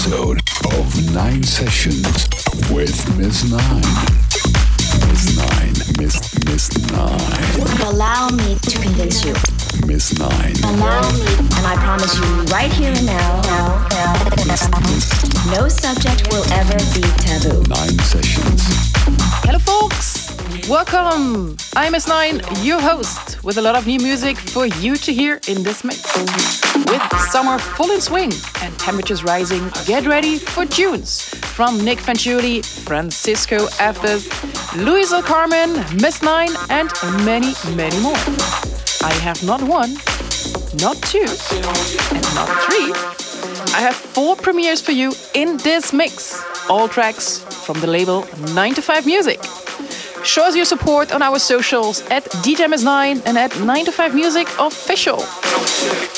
episode of Nine Sessions with Miss Nine. Miss Nine, Miss Miss Nine. Allow me to convince you. Miss Nine. Allow me, and I promise you right here and now, now, now, Miss Miss no subject will ever be taboo. Nine Sessions. Hello, folks! Welcome! I'm S9, your host, with a lot of new music for you to hear in this mix. With summer full in swing and temperatures rising, get ready for tunes from Nick Fanciulli, Francisco Aftes, Luis Carmen, Miss Nine, and many, many more. I have not one, not two, and not three. I have four premieres for you in this mix. All tracks from the label 9 to 5 Music. Show us your support on our socials at DJMS9 and at 9 to 5 Music Official.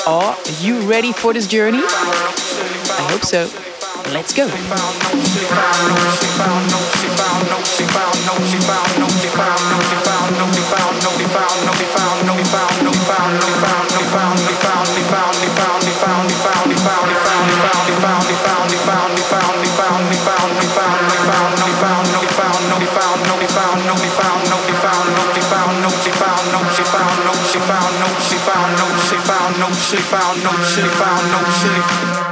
Are you ready for this journey? I hope so. Let's go. She found no, she found no, she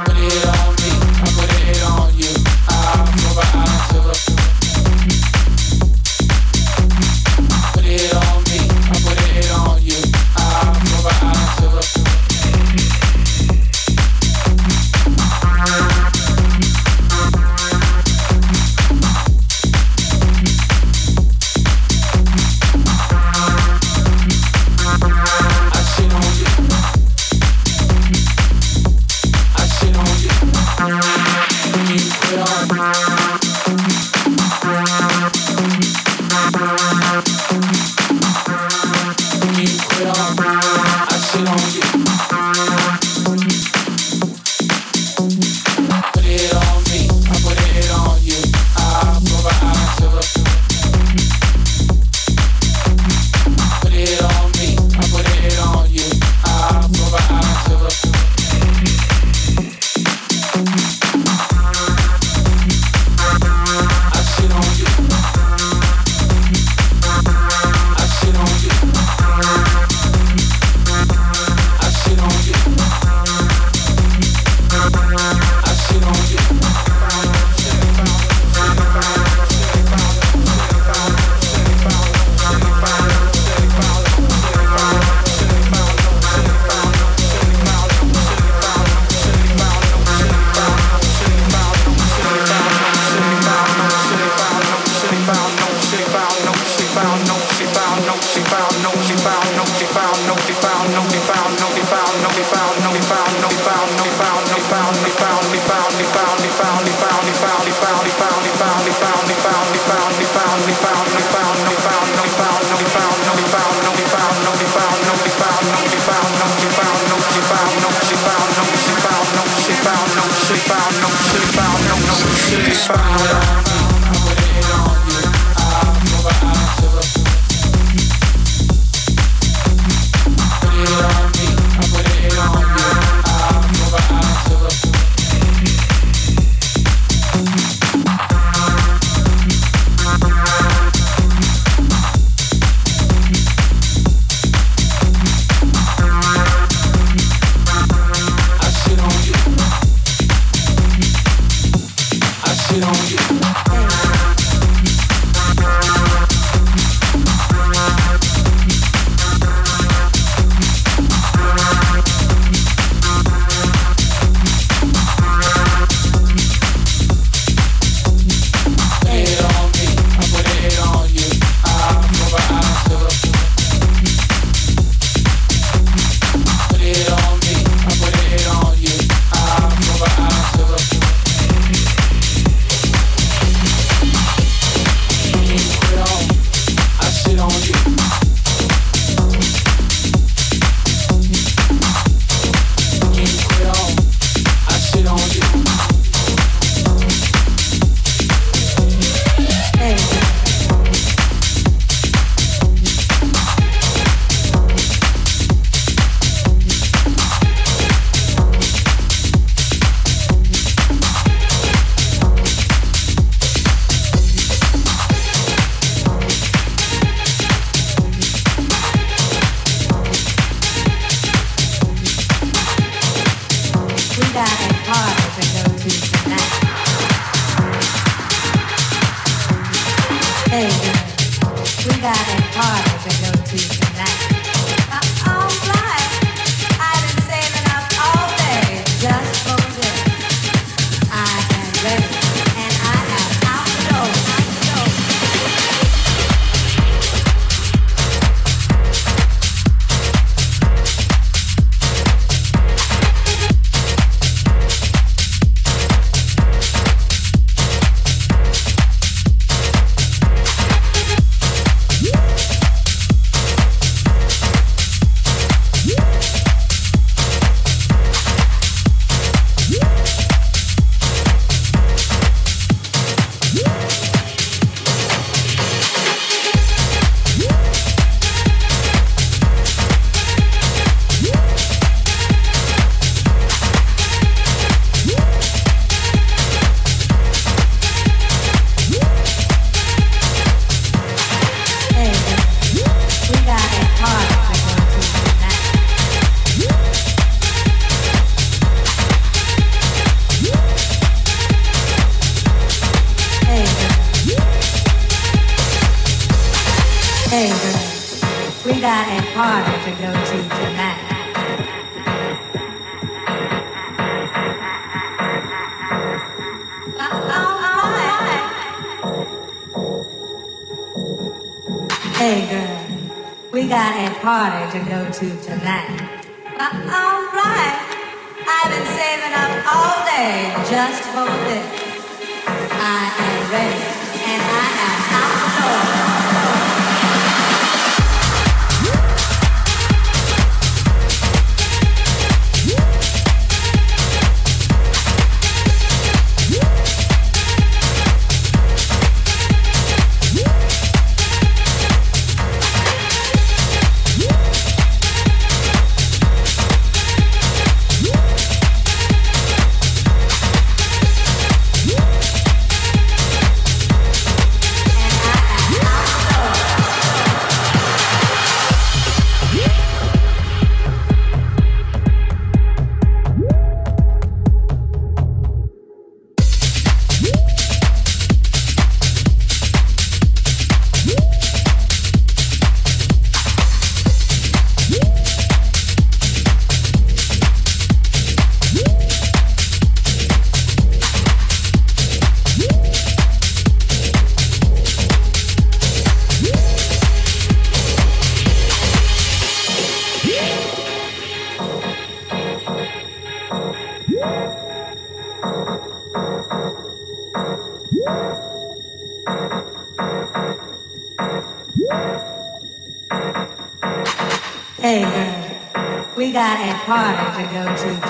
Thank you.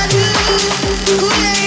One more and more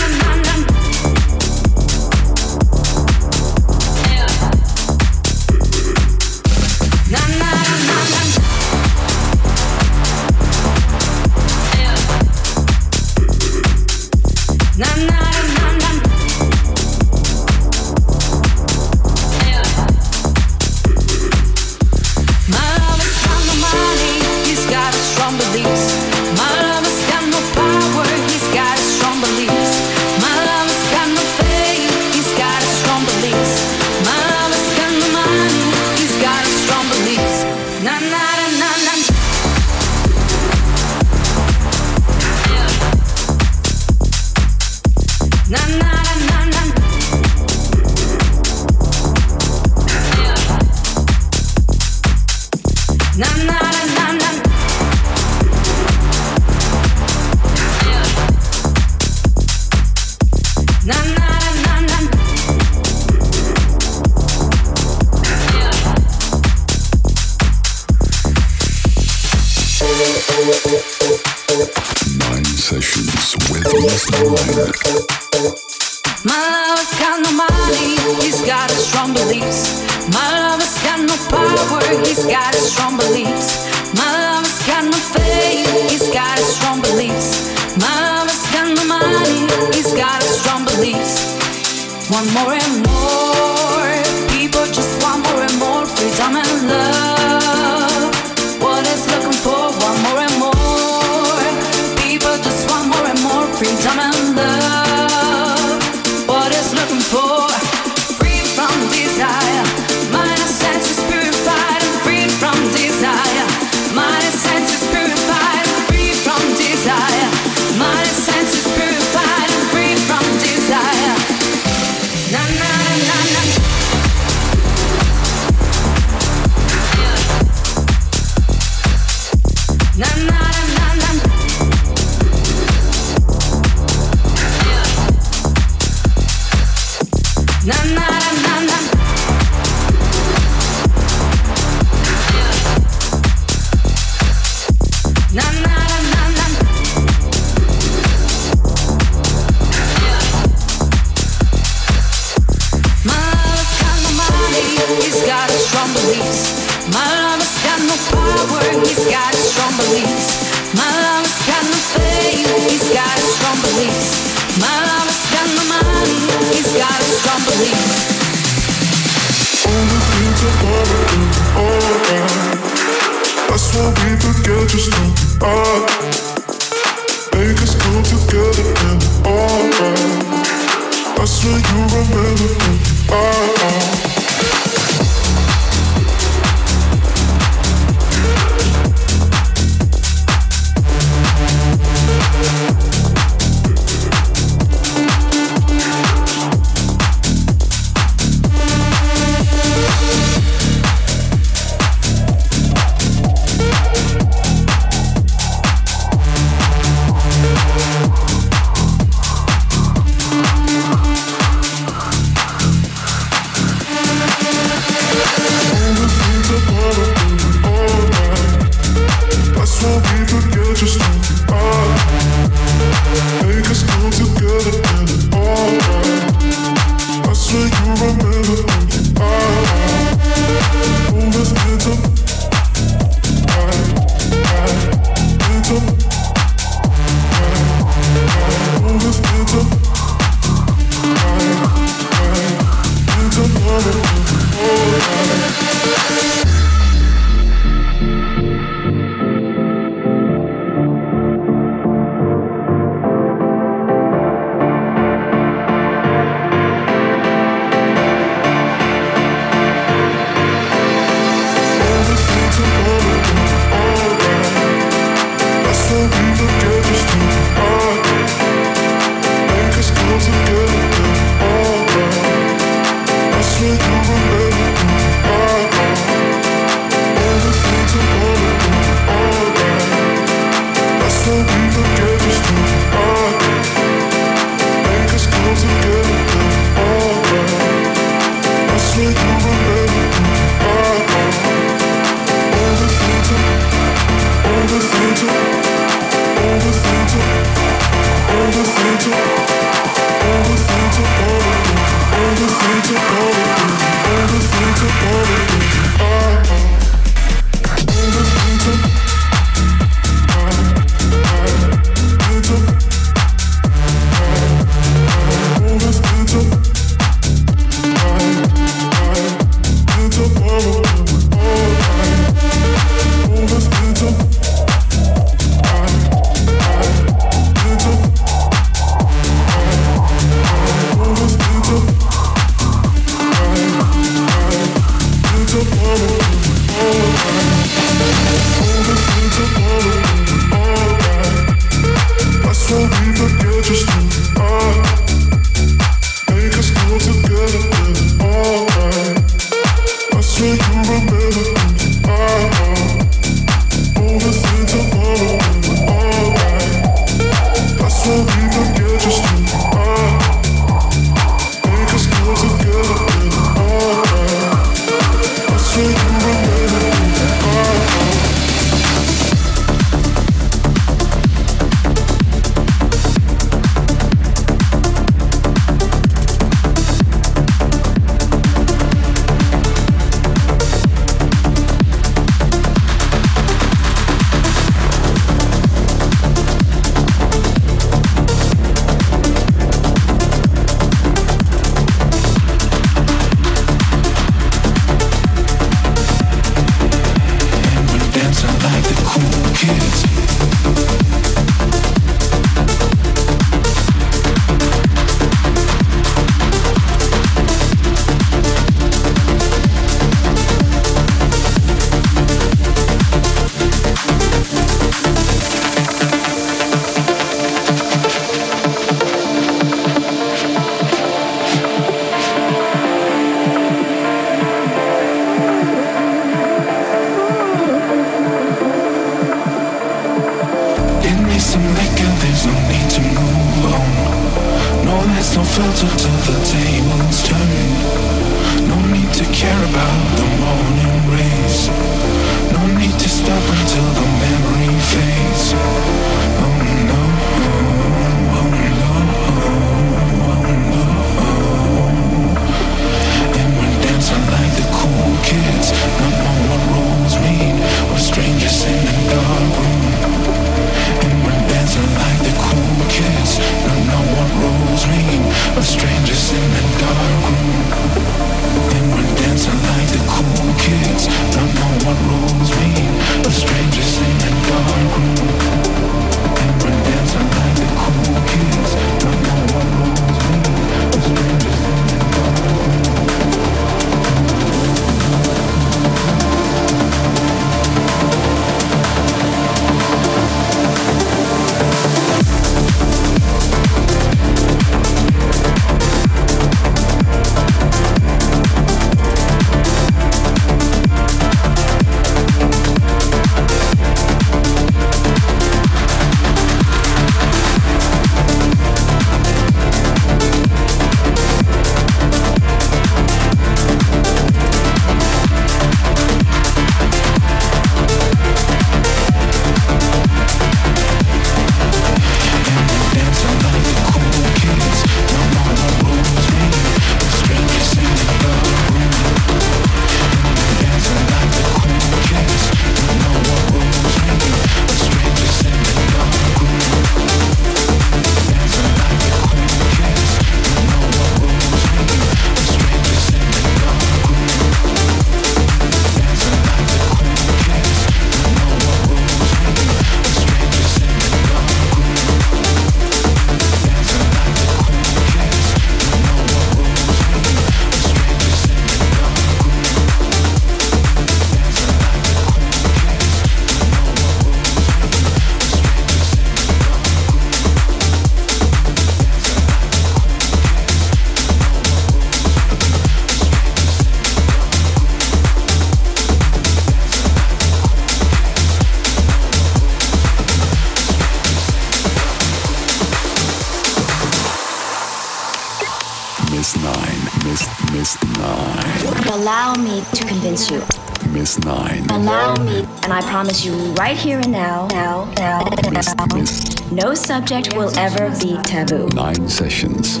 promise you right here and now, now, now, now. No subject will ever be taboo. Nine sessions.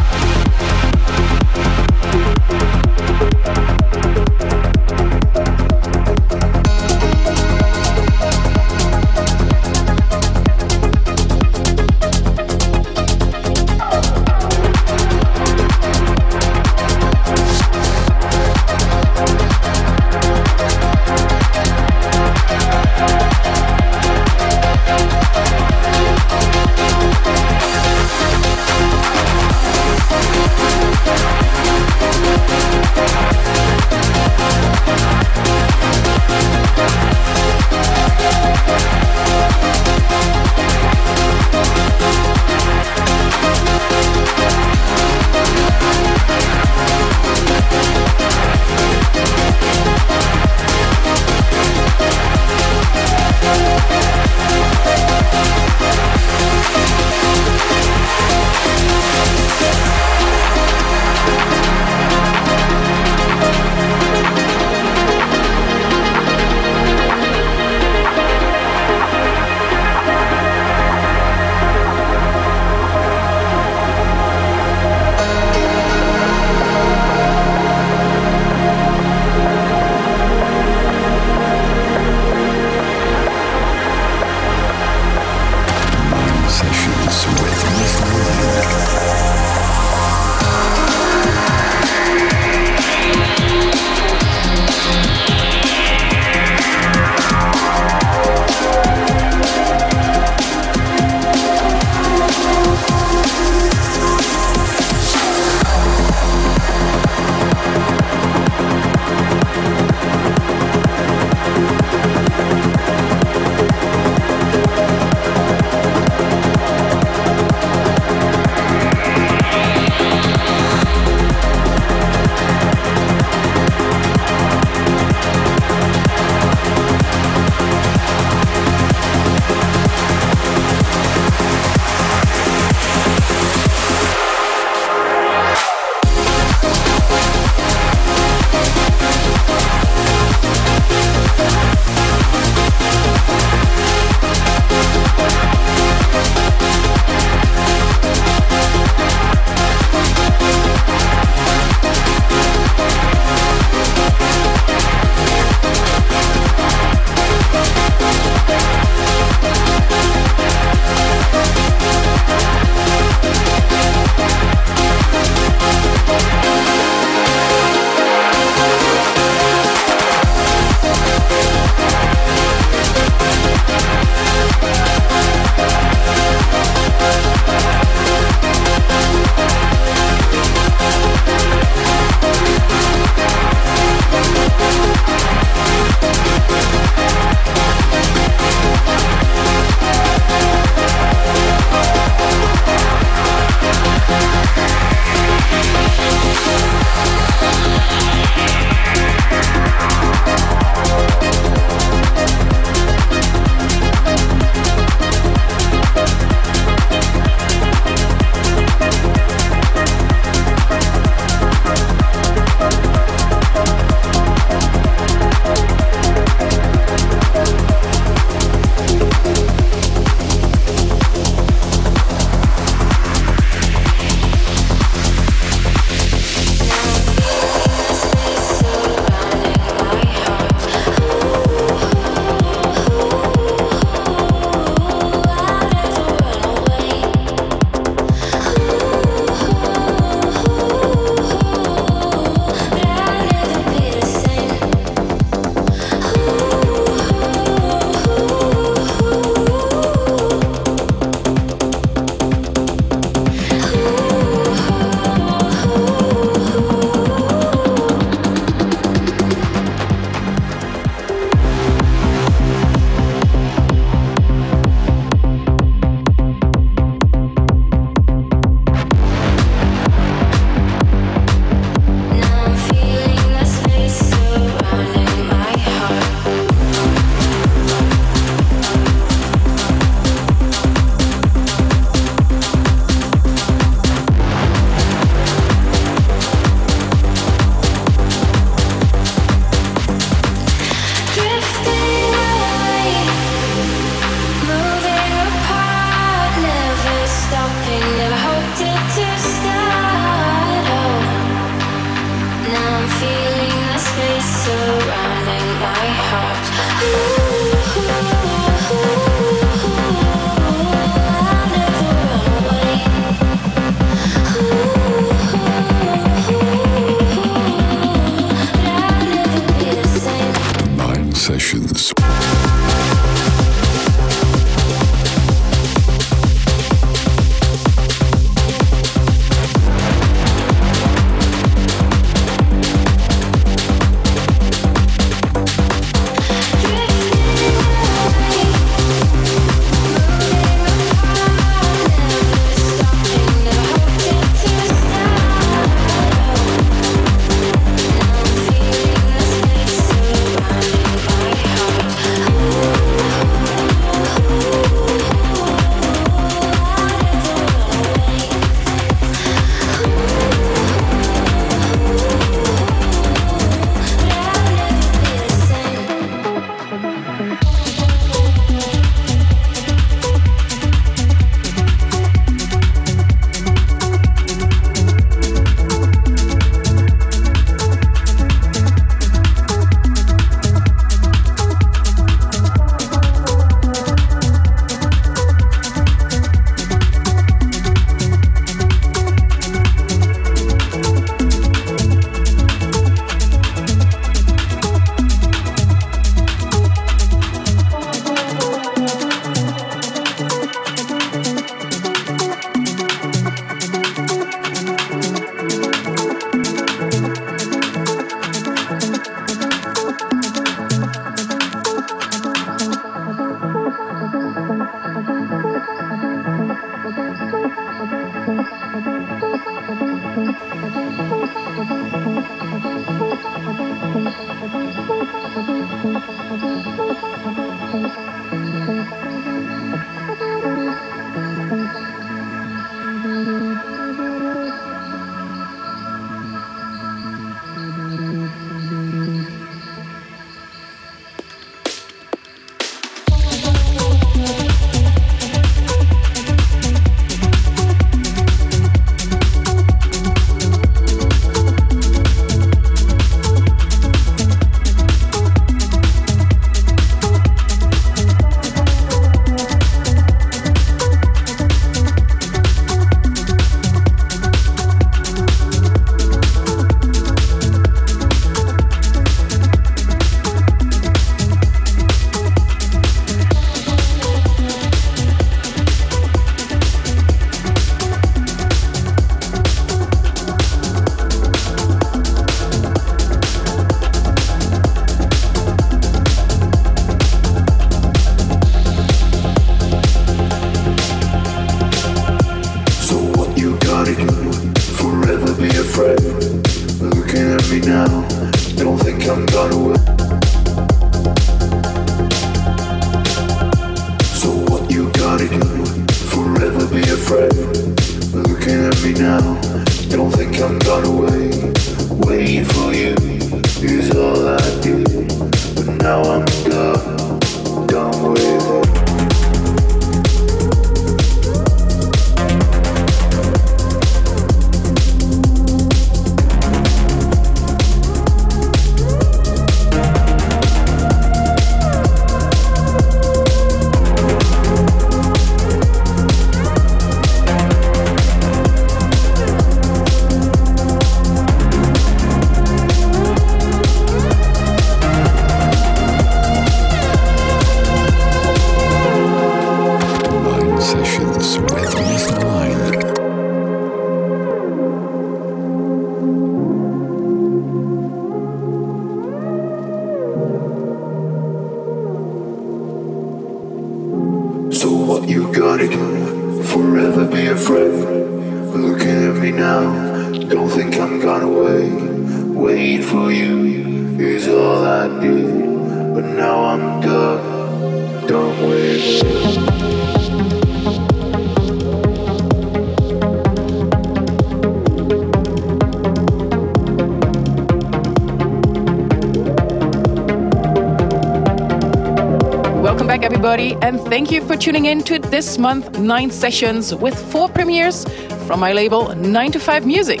Tuning in to this month nine sessions with four premieres from my label 9 to 5 Music.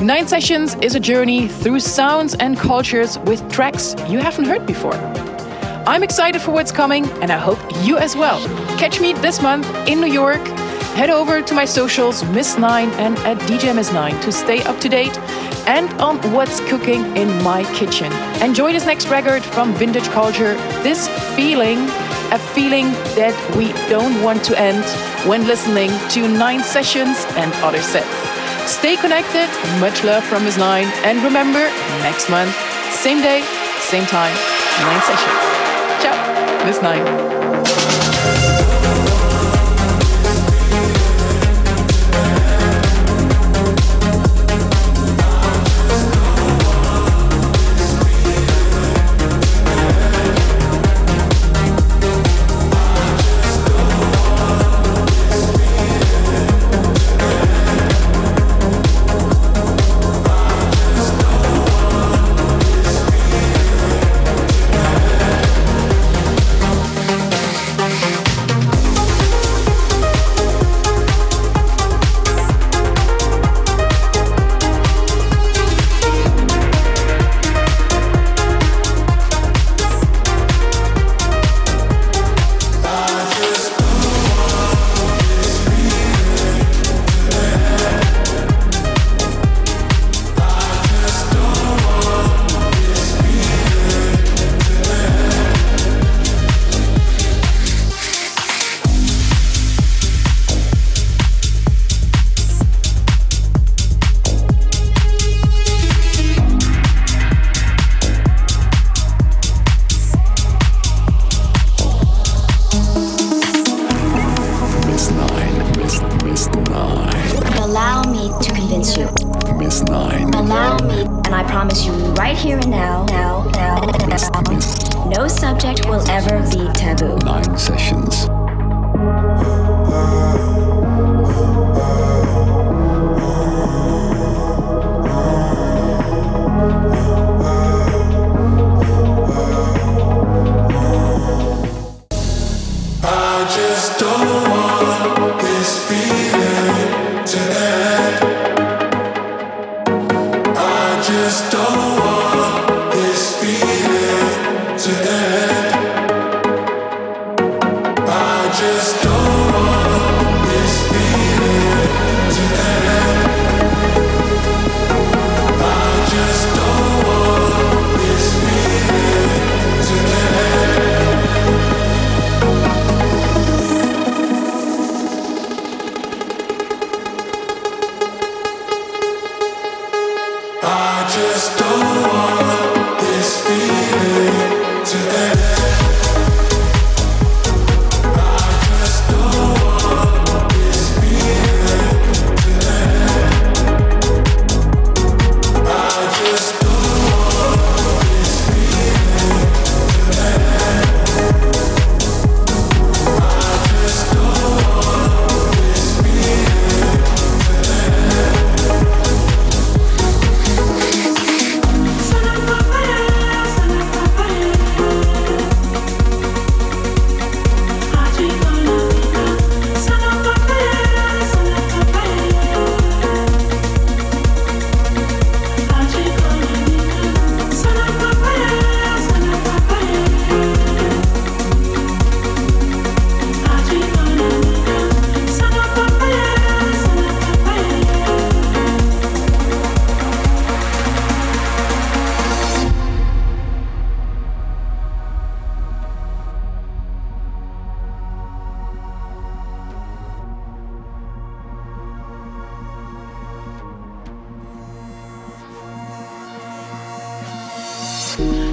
Nine Sessions is a journey through sounds and cultures with tracks you haven't heard before. I'm excited for what's coming, and I hope you as well. Catch me this month in New York. Head over to my socials, Miss Nine and at DJ Miss Nine, to stay up to date and on what's cooking in my kitchen. Enjoy this next record from Vintage Culture. This feeling, a feeling that we don't want to end when listening to nine sessions and other sets. Stay connected. Much love from Miss Nine. And remember, next month, same day, same time, nine sessions. Ciao, Miss Nine.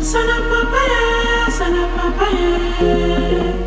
Sana papaya, sana papaya.